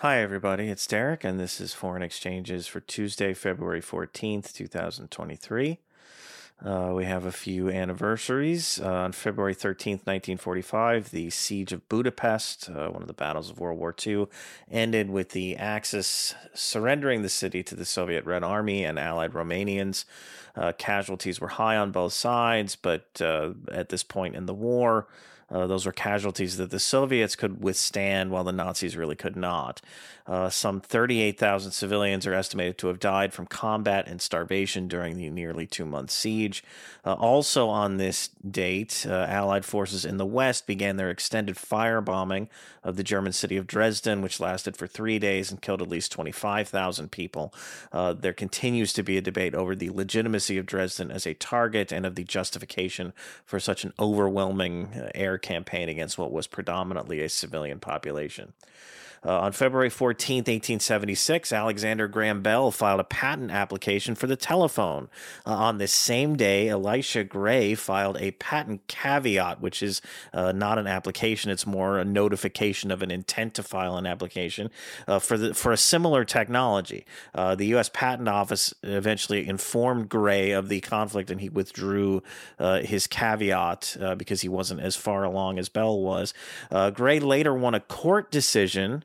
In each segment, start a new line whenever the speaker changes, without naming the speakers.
Hi, everybody. It's Derek, and this is Foreign Exchanges for Tuesday, February 14th, 2023. Uh, we have a few anniversaries. Uh, on February 13th, 1945, the Siege of Budapest, uh, one of the battles of World War II, ended with the Axis surrendering the city to the Soviet Red Army and Allied Romanians. Uh, casualties were high on both sides, but uh, at this point in the war, uh, those were casualties that the Soviets could withstand while the Nazis really could not. Uh, some 38,000 civilians are estimated to have died from combat and starvation during the nearly two month siege. Uh, also, on this date, uh, Allied forces in the West began their extended firebombing of the German city of Dresden, which lasted for three days and killed at least 25,000 people. Uh, there continues to be a debate over the legitimacy of Dresden as a target and of the justification for such an overwhelming uh, air campaign against what was predominantly a civilian population. Uh, on February 14, 1876, Alexander Graham Bell filed a patent application for the telephone. Uh, on this same day, Elisha Gray filed a patent caveat, which is uh, not an application, it's more a notification of an intent to file an application uh, for, the, for a similar technology. Uh, the U.S. Patent Office eventually informed Gray of the conflict and he withdrew uh, his caveat because he wasn't as far along as Bell was. Gray later won a court decision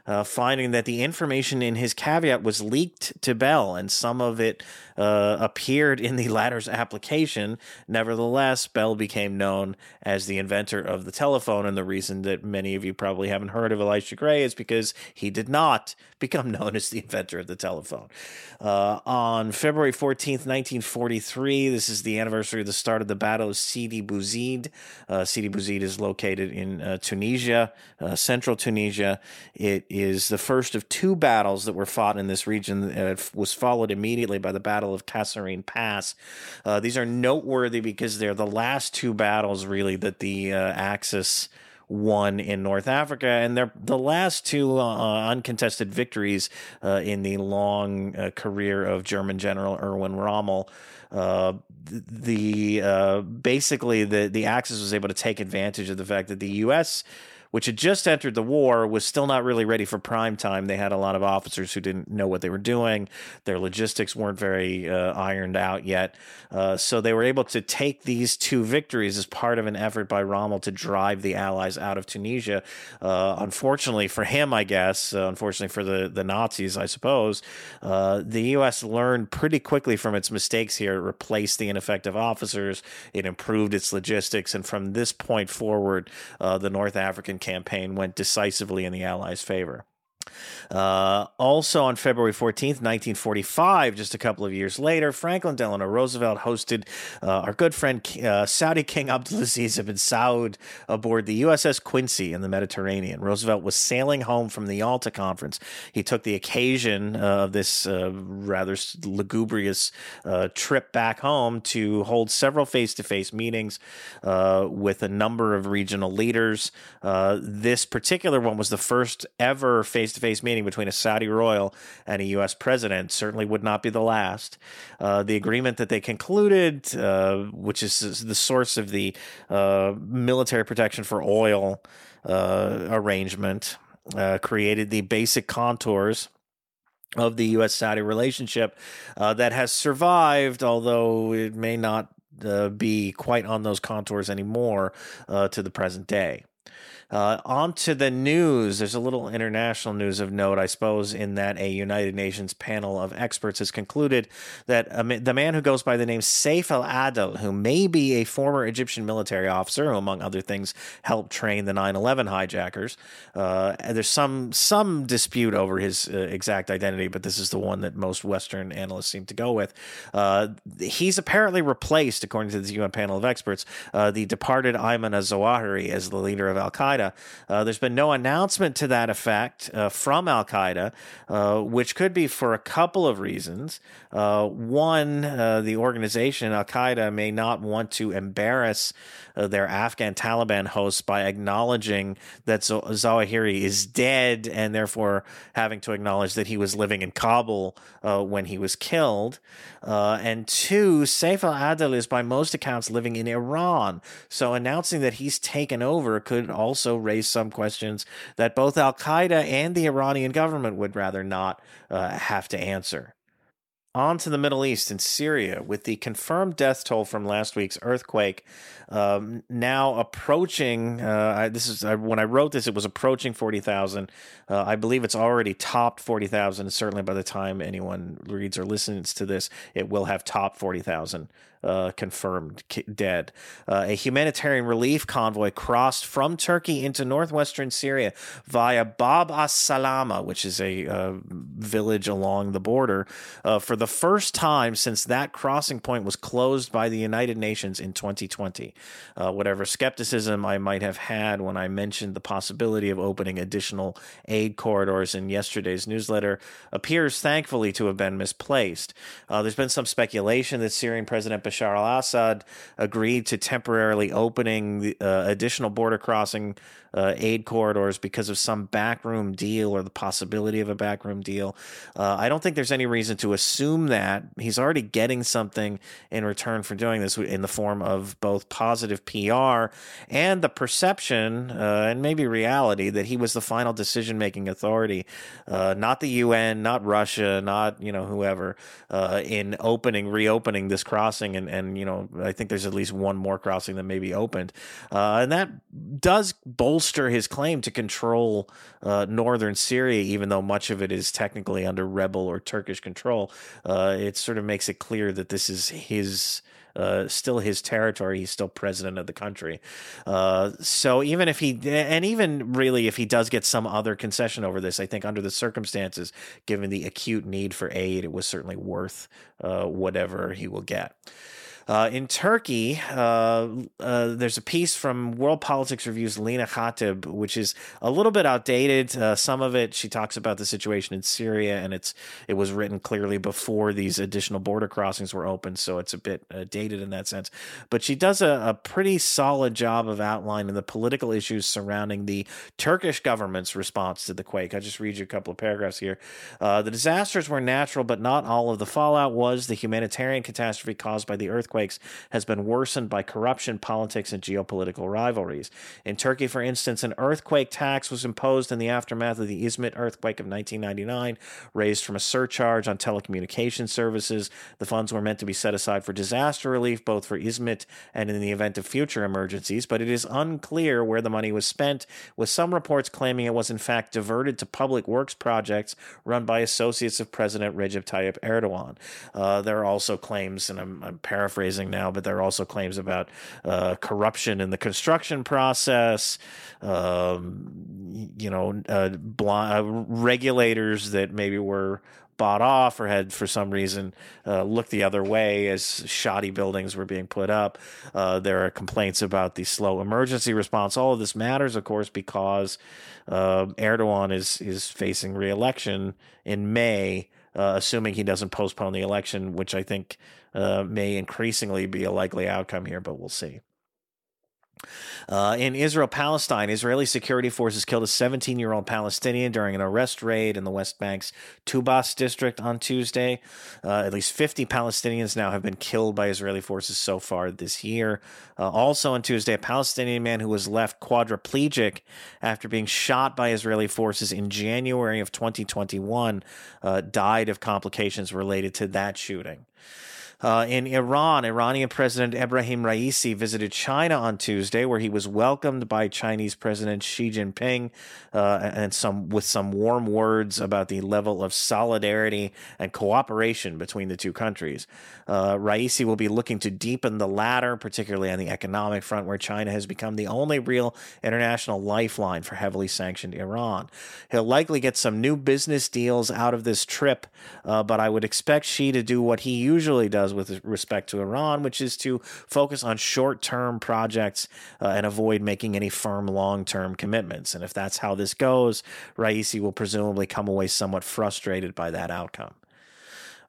uh, finding that the information in his caveat was leaked to Bell, and some of it uh, appeared in the latter's application. Nevertheless, Bell became known as the inventor of the telephone, and the reason that many of you probably haven't heard of Elisha Gray is because he did not become known as the inventor of the telephone. Uh, on February 14th, 1943, this is the anniversary of the start of the Battle of Sidi Bouzid. Uh, Sidi Bouzid is located in uh, Tunisia, uh, central Tunisia. It is the first of two battles that were fought in this region. It was followed immediately by the Battle of Kasserine Pass. Uh, these are noteworthy because they're the last two battles, really, that the uh, Axis won in North Africa, and they're the last two uh, uncontested victories uh, in the long uh, career of German General Erwin Rommel. Uh, the uh, basically the the Axis was able to take advantage of the fact that the U.S which had just entered the war, was still not really ready for prime time. They had a lot of officers who didn't know what they were doing. Their logistics weren't very uh, ironed out yet. Uh, so they were able to take these two victories as part of an effort by Rommel to drive the Allies out of Tunisia. Uh, unfortunately for him, I guess, uh, unfortunately for the, the Nazis, I suppose, uh, the U.S. learned pretty quickly from its mistakes here. It replaced the ineffective officers, it improved its logistics, and from this point forward, uh, the North African campaign went decisively in the Allies' favor. Uh, also on February 14th, 1945, just a couple of years later, Franklin Delano Roosevelt hosted uh, our good friend uh, Saudi King Abdulaziz ibn Saud aboard the USS Quincy in the Mediterranean. Roosevelt was sailing home from the Yalta Conference. He took the occasion uh, of this uh, rather lugubrious uh, trip back home to hold several face to face meetings with a number of regional leaders. this particular one was the first ever face to face meeting between a Saudi royal and a U.S. president certainly would not be the last. Uh, the agreement that they concluded, uh, which is the source of the uh, military protection for oil uh, arrangement, uh, created the basic contours of the U.S. Saudi relationship uh, that has survived, although it may not uh, be quite on those contours anymore uh, to the present day. Uh, on to the news. There's a little international news of note, I suppose, in that a United Nations panel of experts has concluded that the man who goes by the name Saif al Adel, who may be a former Egyptian military officer, who, among other things, helped train the 9 11 hijackers, uh, there's some, some dispute over his uh, exact identity, but this is the one that most Western analysts seem to go with. Uh, he's apparently replaced, according to the UN panel of experts, uh, the departed Ayman al Zawahiri as the leader of Al Qaeda. Qaeda. Uh, there's been no announcement to that effect uh, from Al Qaeda, uh, which could be for a couple of reasons. Uh, one, uh, the organization, Al Qaeda, may not want to embarrass uh, their Afghan Taliban hosts by acknowledging that Z- Zawahiri is dead and therefore having to acknowledge that he was living in Kabul when he was killed. and two, Saif al Adel is by most accounts living in Iran. So announcing that he's taken over could also also some questions that both Al Qaeda and the Iranian government would rather not uh, have to answer. On to the Middle East and Syria, with the confirmed death toll from last week's earthquake um, now approaching. Uh, I, this is I, when I wrote this, it was approaching forty thousand. Uh, I believe it's already topped forty thousand. Certainly, by the time anyone reads or listens to this, it will have topped forty thousand uh, confirmed dead. Uh, a humanitarian relief convoy crossed from Turkey into northwestern Syria via Bab as Salama, which is a uh, village along the border, uh, for the first time since that crossing point was closed by the United Nations in 2020. Uh, whatever skepticism I might have had when I mentioned the possibility of opening additional aid corridors in yesterday's newsletter appears thankfully to have been misplaced. Uh, there's been some speculation that Syrian President Bashar al Assad agreed to temporarily opening the, uh, additional border crossing uh, aid corridors because of some backroom deal or the possibility of a backroom deal. Uh, I don't think there's any reason to assume that he's already getting something in return for doing this in the form of both positive PR and the perception uh, and maybe reality that he was the final decision making authority, uh, not the UN, not Russia, not you know whoever, uh, in opening reopening this crossing and and you know I think there's at least one more crossing that may be opened, uh, and that does bolster bolster his claim to control uh, northern Syria, even though much of it is technically under rebel or Turkish control. Uh, it sort of makes it clear that this is his. Uh, still his territory. He's still president of the country. Uh, so even if he, and even really if he does get some other concession over this, I think under the circumstances, given the acute need for aid, it was certainly worth uh, whatever he will get. Uh, in Turkey, uh, uh, there's a piece from World Politics Review's Lina Khatib, which is a little bit outdated. Uh, some of it, she talks about the situation in Syria, and it's it was written clearly before these additional border crossings were opened, so it's a bit uh, dated in that sense. But she does a, a pretty solid job of outlining the political issues surrounding the Turkish government's response to the quake. I'll just read you a couple of paragraphs here. Uh, the disasters were natural, but not all of the fallout was. The humanitarian catastrophe caused by the earthquake earthquakes has been worsened by corruption, politics, and geopolitical rivalries. In Turkey, for instance, an earthquake tax was imposed in the aftermath of the Izmit earthquake of 1999, raised from a surcharge on telecommunication services. The funds were meant to be set aside for disaster relief, both for Izmit and in the event of future emergencies, but it is unclear where the money was spent, with some reports claiming it was in fact diverted to public works projects run by associates of President Recep Tayyip Erdogan. Uh, there are also claims, and I'm, I'm paraphrasing now, but there are also claims about uh, corruption in the construction process. Um, you know, uh, uh, regulators that maybe were bought off or had for some reason uh, looked the other way as shoddy buildings were being put up. Uh, there are complaints about the slow emergency response. All of this matters, of course, because uh, Erdogan is is facing reelection in May uh, assuming he doesn't postpone the election, which I think uh, may increasingly be a likely outcome here, but we'll see. Uh, in Israel Palestine, Israeli security forces killed a 17 year old Palestinian during an arrest raid in the West Bank's Tubas district on Tuesday. Uh, at least 50 Palestinians now have been killed by Israeli forces so far this year. Uh, also on Tuesday, a Palestinian man who was left quadriplegic after being shot by Israeli forces in January of 2021 uh, died of complications related to that shooting. Uh, in Iran, Iranian President Ebrahim Raisi visited China on Tuesday, where he was welcomed by Chinese President Xi Jinping uh, and some with some warm words about the level of solidarity and cooperation between the two countries. Uh, Raisi will be looking to deepen the latter, particularly on the economic front, where China has become the only real international lifeline for heavily sanctioned Iran. He'll likely get some new business deals out of this trip, uh, but I would expect Xi to do what he usually does does with respect to Iran, which is to focus on short term projects uh, and avoid making any firm long term commitments. And if that's how this goes, Raisi will presumably come away somewhat frustrated by that outcome.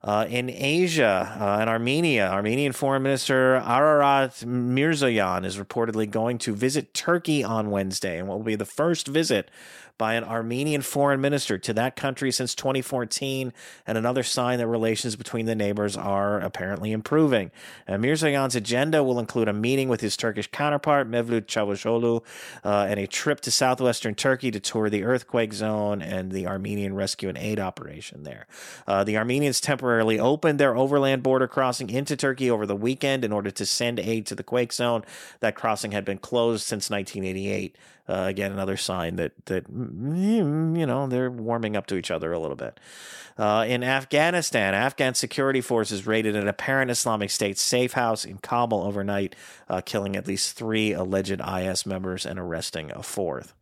Uh, in Asia, uh, in Armenia, Armenian Foreign Minister Ararat Mirzoyan is reportedly going to visit Turkey on Wednesday, and what will be the first visit by an Armenian foreign minister to that country since 2014, and another sign that relations between the neighbors are apparently improving. And Mirzoyan's agenda will include a meeting with his Turkish counterpart, Mevlut Çavuşoğlu, uh, and a trip to southwestern Turkey to tour the earthquake zone and the Armenian rescue and aid operation there. Uh, the Armenians temporarily opened their overland border crossing into Turkey over the weekend in order to send aid to the quake zone. That crossing had been closed since 1988. Uh, again, another sign that that mm, you know they're warming up to each other a little bit. Uh, in Afghanistan, Afghan security forces raided an apparent Islamic State safe house in Kabul overnight, uh, killing at least three alleged IS members and arresting a fourth.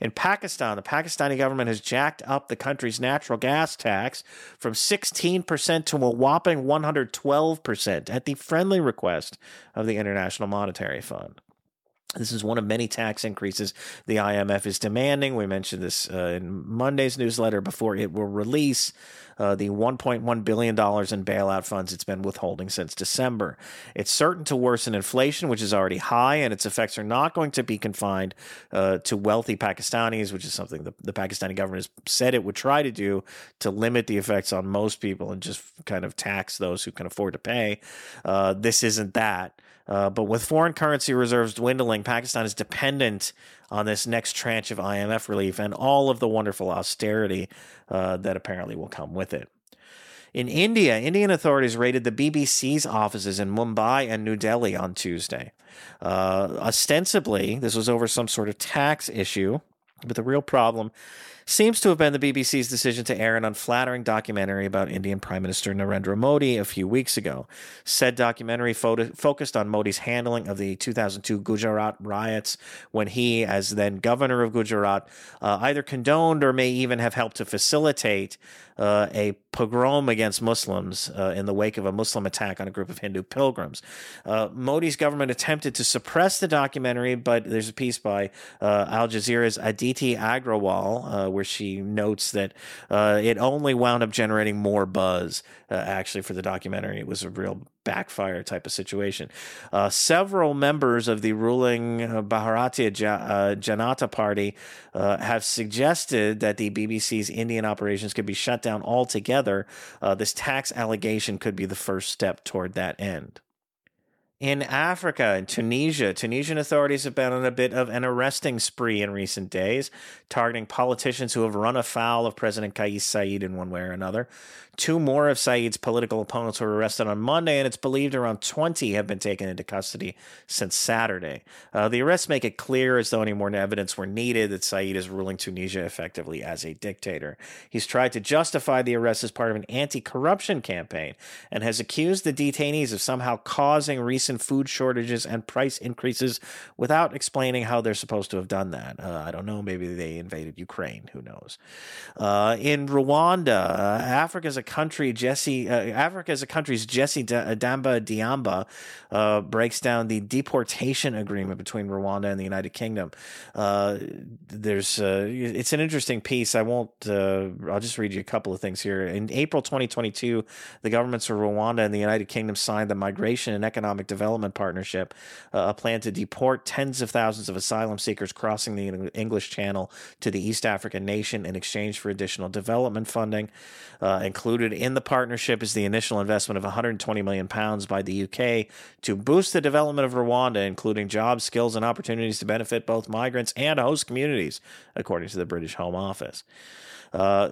In Pakistan, the Pakistani government has jacked up the country's natural gas tax from 16% to a whopping 112% at the friendly request of the International Monetary Fund. This is one of many tax increases the IMF is demanding. We mentioned this uh, in Monday's newsletter before it will release uh, the $1.1 billion in bailout funds it's been withholding since December. It's certain to worsen inflation, which is already high, and its effects are not going to be confined uh, to wealthy Pakistanis, which is something the, the Pakistani government has said it would try to do to limit the effects on most people and just kind of tax those who can afford to pay. Uh, this isn't that. Uh, but with foreign currency reserves dwindling, Pakistan is dependent on this next tranche of IMF relief and all of the wonderful austerity uh, that apparently will come with it. In India, Indian authorities raided the BBC's offices in Mumbai and New Delhi on Tuesday. Uh, ostensibly, this was over some sort of tax issue, but the real problem seems to have been the BBC's decision to air an unflattering documentary about Indian Prime Minister Narendra Modi a few weeks ago. Said documentary fo- focused on Modi's handling of the 2002 Gujarat riots when he, as then governor of Gujarat, uh, either condoned or may even have helped to facilitate uh, a pogrom against Muslims uh, in the wake of a Muslim attack on a group of Hindu pilgrims. Uh, Modi's government attempted to suppress the documentary, but there's a piece by uh, Al Jazeera's Aditi Agrawal uh, where she notes that uh, it only wound up generating more buzz actually for the documentary. It was a real backfire type of situation. Uh, several members of the ruling uh, Bharatiya uh, Janata Party uh, have suggested that the BBC's Indian operations could be shut down altogether. Uh, this tax allegation could be the first step toward that end. In Africa, in Tunisia, Tunisian authorities have been on a bit of an arresting spree in recent days, targeting politicians who have run afoul of President Kais Saied in one way or another. Two more of Saied's political opponents were arrested on Monday, and it's believed around 20 have been taken into custody since Saturday. Uh, the arrests make it clear, as though any more evidence were needed, that Saied is ruling Tunisia effectively as a dictator. He's tried to justify the arrests as part of an anti corruption campaign and has accused the detainees of somehow causing recent food shortages and price increases without explaining how they're supposed to have done that. Uh, I don't know. Maybe they invaded Ukraine. Who knows? Uh, in Rwanda, uh, Africa's a country, Jesse, uh, Africa as a country's Jesse Damba Diamba uh, breaks down the deportation agreement between Rwanda and the United Kingdom. Uh, there's, uh, it's an interesting piece. I won't, uh, I'll just read you a couple of things here. In April 2022, the governments of Rwanda and the United Kingdom signed the Migration and Economic Development Partnership, uh, a plan to deport tens of thousands of asylum seekers crossing the English Channel to the East African nation in exchange for additional development funding, including Included in the partnership is the initial investment of 120 million pounds by the UK to boost the development of Rwanda, including jobs, skills, and opportunities to benefit both migrants and host communities, according to the British Home Office. Uh,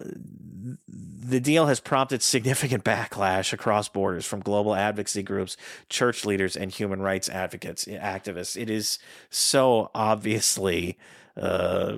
the deal has prompted significant backlash across borders from global advocacy groups, church leaders, and human rights advocates, activists. It is so obviously uh,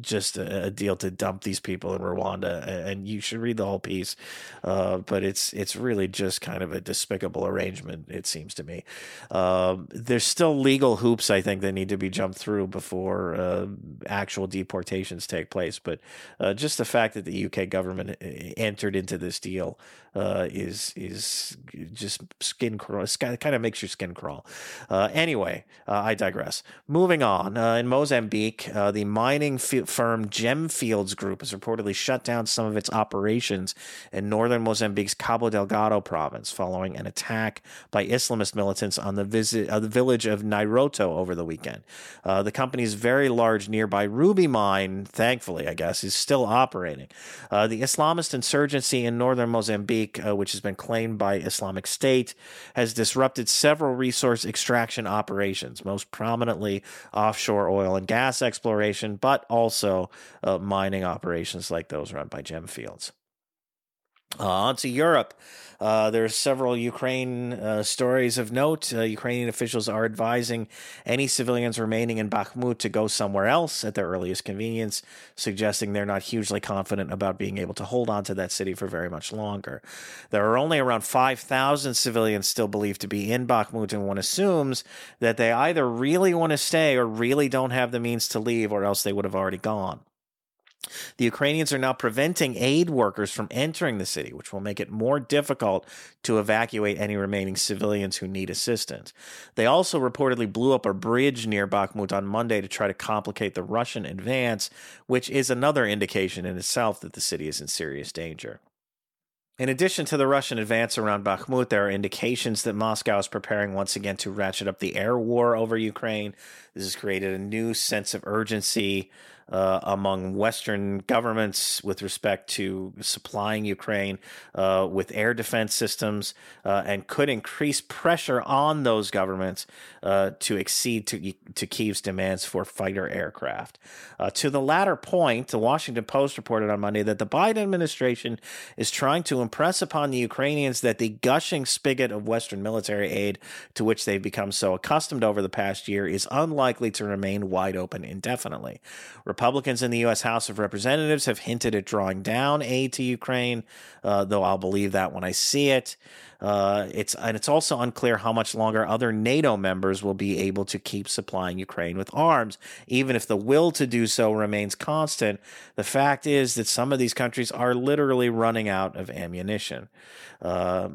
just a, a, deal to dump these people in Rwanda, and you should read the whole piece. Uh, but it's it's really just kind of a despicable arrangement. It seems to me. Um, there's still legal hoops I think that need to be jumped through before uh, actual deportations take place. But uh, just the fact that the UK government uh, entered into this deal uh, is is just skin crawl. Kind of makes your skin crawl. anyway, I digress. Moving on. in Mozambique uh, the mining f- firm Gemfields Group has reportedly shut down some of its operations in northern Mozambique's Cabo Delgado province following an attack by Islamist militants on the, visit, uh, the village of Nairoto over the weekend. Uh, the company's very large nearby ruby mine, thankfully, I guess, is still operating. Uh, the Islamist insurgency in northern Mozambique, uh, which has been claimed by Islamic State, has disrupted several resource extraction operations, most prominently offshore oil and gas exploration, but also uh, mining operations like those run by Gemfields. On to Europe. Uh, are several Ukraine uh, stories of note. Uh, Ukrainian officials are advising any civilians remaining in Bakhmut to go somewhere else at their earliest convenience, suggesting they're not hugely confident about being able to hold on to that city for very much longer. There are only around 5,000 civilians still believed to be in Bakhmut, and one assumes that they either really want to stay or really don't have the means to leave, or else they would have already gone. The Ukrainians are now preventing aid workers from entering the city, which will make it more difficult to evacuate any remaining civilians who need assistance. They also reportedly blew up a bridge near Bakhmut on Monday to try to complicate the Russian advance, which is another indication in itself that the city is in serious danger. In addition to the Russian advance around Bakhmut, there are indications that Moscow is preparing once again to ratchet up the air war over Ukraine. This has created a new sense of urgency uh, among Western governments with respect to supplying Ukraine uh, with air defense systems uh, and could increase pressure on those governments uh, to accede to, to Kyiv's demands for fighter aircraft. Uh, to the latter point, the Washington Post reported on Monday that the Biden administration is trying to impress upon the Ukrainians that the gushing spigot of Western military aid to which they've become so accustomed over the past year is unlikely to remain wide open indefinitely. Republicans in the U.S. House of Representatives have hinted at drawing down aid to Ukraine, uh, though I'll believe that when I see it. Uh, it's and it's also unclear how much longer other NATO members will be able to keep supplying Ukraine with arms, even if the will to do so remains constant. The fact is that some of these countries are literally running out of ammunition. Uh,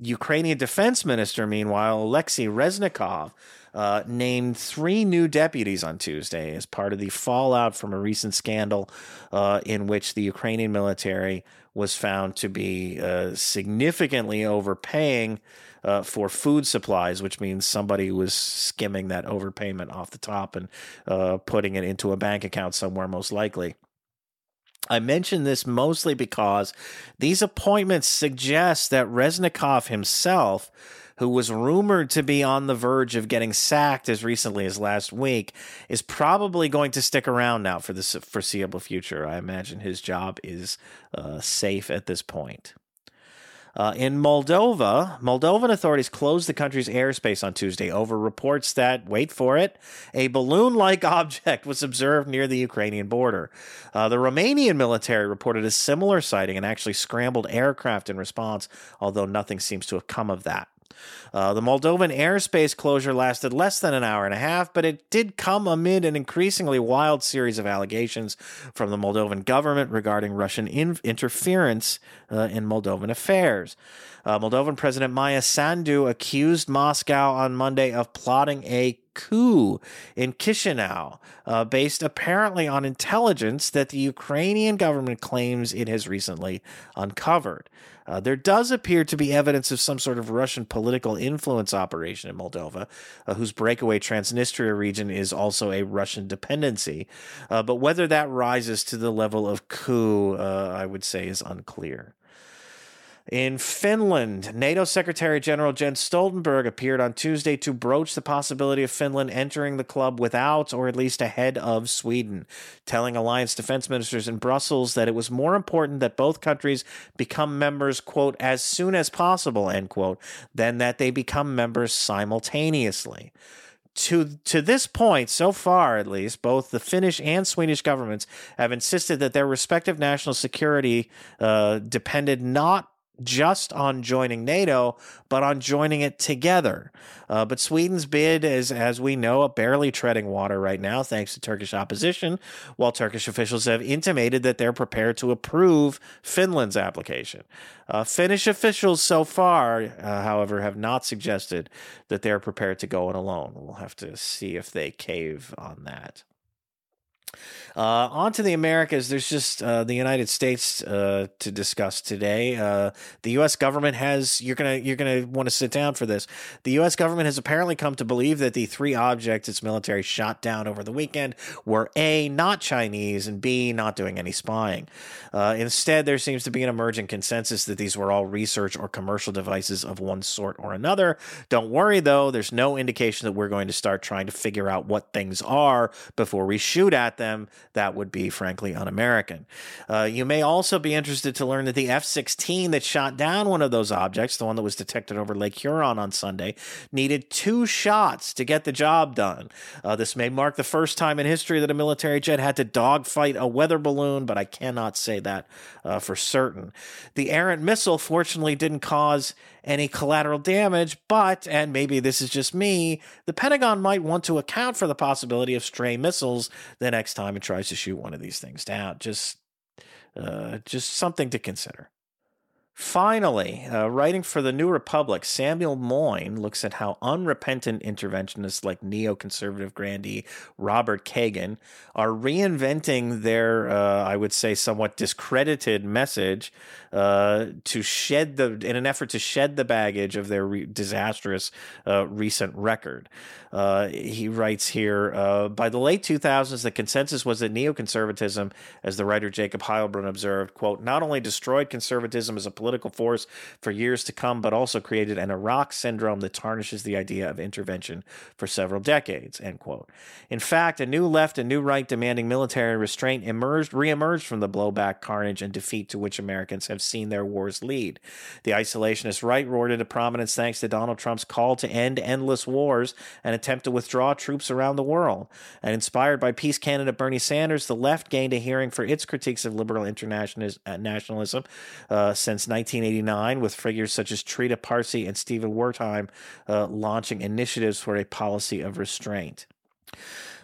Ukrainian defense minister, meanwhile, Alexei Reznikov, uh, named three new deputies on Tuesday as part of the fallout from a recent scandal uh, in which the Ukrainian military was found to be uh, significantly overpaying uh, for food supplies, which means somebody was skimming that overpayment off the top and uh, putting it into a bank account somewhere, most likely. I mention this mostly because these appointments suggest that Reznikov himself who was rumored to be on the verge of getting sacked as recently as last week, is probably going to stick around now for the foreseeable future. I imagine his job is uh, safe at this point. Uh, in Moldova, Moldovan authorities closed the country's airspace on Tuesday over reports that, wait for it, a balloon like object was observed near the Ukrainian border. Uh, the Romanian military reported a similar sighting and actually scrambled aircraft in response, although nothing seems to have come of that. Uh, the Moldovan airspace closure lasted less than an hour and a half, but it did come amid an increasingly wild series of allegations from the Moldovan government regarding Russian in- interference uh, in Moldovan affairs. Uh, Moldovan President Maia Sandu accused Moscow on Monday of plotting a coup in Chisinau, uh, based apparently on intelligence that the Ukrainian government claims it has recently uncovered. Uh, there does appear to be evidence of some sort of Russian political influence operation in Moldova, uh, whose breakaway Transnistria region is also a Russian dependency. Uh, but whether that rises to the level of coup, uh, I would say, is unclear. In Finland, NATO Secretary General Jens Stoltenberg appeared on Tuesday to broach the possibility of Finland entering the club without, or at least ahead of, Sweden, telling alliance defense ministers in Brussels that it was more important that both countries become members, quote, as soon as possible, end quote, than that they become members simultaneously. To to this point, so far at least, both the Finnish and Swedish governments have insisted that their respective national security uh, depended not just on joining NATO, but on joining it together. Uh, but Sweden's bid is, as we know, barely treading water right now, thanks to Turkish opposition, while Turkish officials have intimated that they're prepared to approve Finland's application. Uh, Finnish officials so far, uh, however, have not suggested that they're prepared to go it alone. We'll have to see if they cave on that. Uh, on to the Americas. There's just uh, the United States uh, to discuss today. Uh, the U.S. government has you're gonna you're gonna want to sit down for this. The U.S. government has apparently come to believe that the three objects its military shot down over the weekend were a not Chinese and b not doing any spying. Uh, instead, there seems to be an emerging consensus that these were all research or commercial devices of one sort or another. Don't worry though. There's no indication that we're going to start trying to figure out what things are before we shoot at them that would be frankly un American. Uh, you may also be interested to learn that the F 16 that shot down one of those objects, the one that was detected over Lake Huron on Sunday, needed two shots to get the job done. Uh, this may mark the first time in history that a military jet had to dogfight a weather balloon, but I cannot say that uh, for certain. The errant missile fortunately didn't cause any collateral damage, but, and maybe this is just me, the Pentagon might want to account for the possibility of stray missiles the next time it tries to shoot one of these things down. Just, uh, just something to consider. Finally, uh, writing for the New Republic, Samuel Moyn looks at how unrepentant interventionists like neoconservative grandee Robert Kagan are reinventing their, uh, I would say, somewhat discredited message uh, to shed the, in an effort to shed the baggage of their re- disastrous uh, recent record. Uh, he writes here uh, by the late 2000s, the consensus was that neoconservatism, as the writer Jacob Heilbrunn observed, quote, not only destroyed conservatism as a political force for years to come, but also created an Iraq syndrome that tarnishes the idea of intervention for several decades, end quote. In fact, a new left and new right demanding military restraint emerged, reemerged from the blowback, carnage, and defeat to which Americans have seen their wars lead. The isolationist right roared into prominence thanks to Donald Trump's call to end endless wars and attempt to withdraw troops around the world. And inspired by peace candidate Bernie Sanders, the left gained a hearing for its critiques of liberal internationalism uh, since 1989, with figures such as Trita Parsi and Stephen Wertheim uh, launching initiatives for a policy of restraint.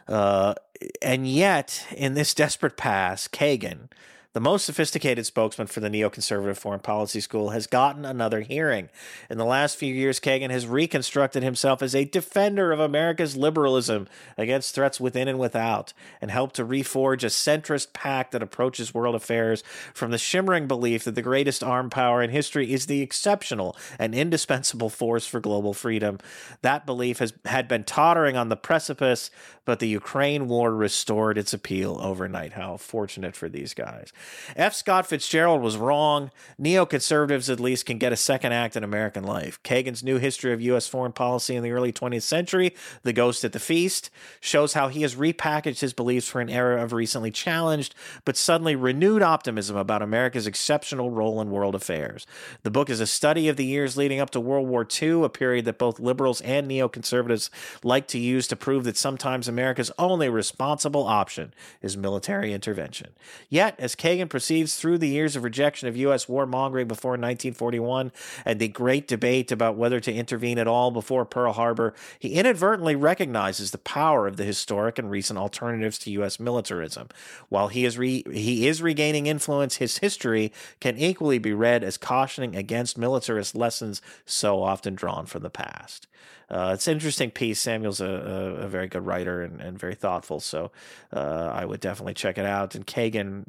Uh, and yet, in this desperate pass, Kagan, the most sophisticated spokesman for the neoconservative foreign policy school, has gotten another hearing. In the last few years, Kagan has reconstructed himself as a defender of America's liberalism against threats within and without, and helped to reforge a centrist pact that approaches world affairs from the shimmering belief that the greatest armed power in history is the exceptional and indispensable force for global freedom. That belief has had been tottering on the precipice, but the Ukraine war restored its appeal overnight. How fortunate for these guys. F. Scott Fitzgerald was wrong. Neoconservatives, at least, can get a second act in American life. Kagan's new history of U.S. foreign policy in the early 20th century, The Ghost at the Feast, shows how he has repackaged his beliefs for an era of recently challenged but suddenly renewed optimism about America's exceptional role in world affairs. The book is a study of the years leading up to World War II, a period that both liberals and neoconservatives like to use to prove that sometimes America's only responsible option is military intervention. Yet, as Kagan Kagan proceeds through the years of rejection of U.S. warmongering before 1941 and the great debate about whether to intervene at all before Pearl Harbor, he inadvertently recognizes the power of the historic and recent alternatives to U.S. militarism. While he is, re- he is regaining influence, his history can equally be read as cautioning against militarist lessons so often drawn from the past. Uh, it's an interesting piece. Samuel's a, a, a very good writer and, and very thoughtful, so uh, I would definitely check it out. And Kagan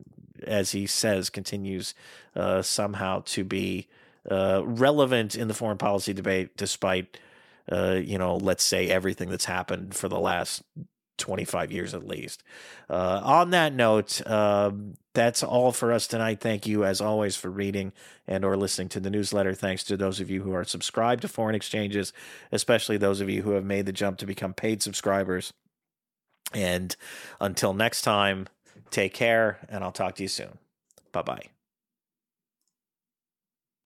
as he says, continues uh, somehow to be uh, relevant in the foreign policy debate, despite, uh, you know, let's say everything that's happened for the last 25 years at least. Uh, on that note, um, that's all for us tonight. Thank you, as always, for reading and or listening to the newsletter. Thanks to those of you who are subscribed to Foreign Exchanges, especially those of you who have made the jump to become paid subscribers. And until next time, Take care, and I'll talk to you soon. Bye bye.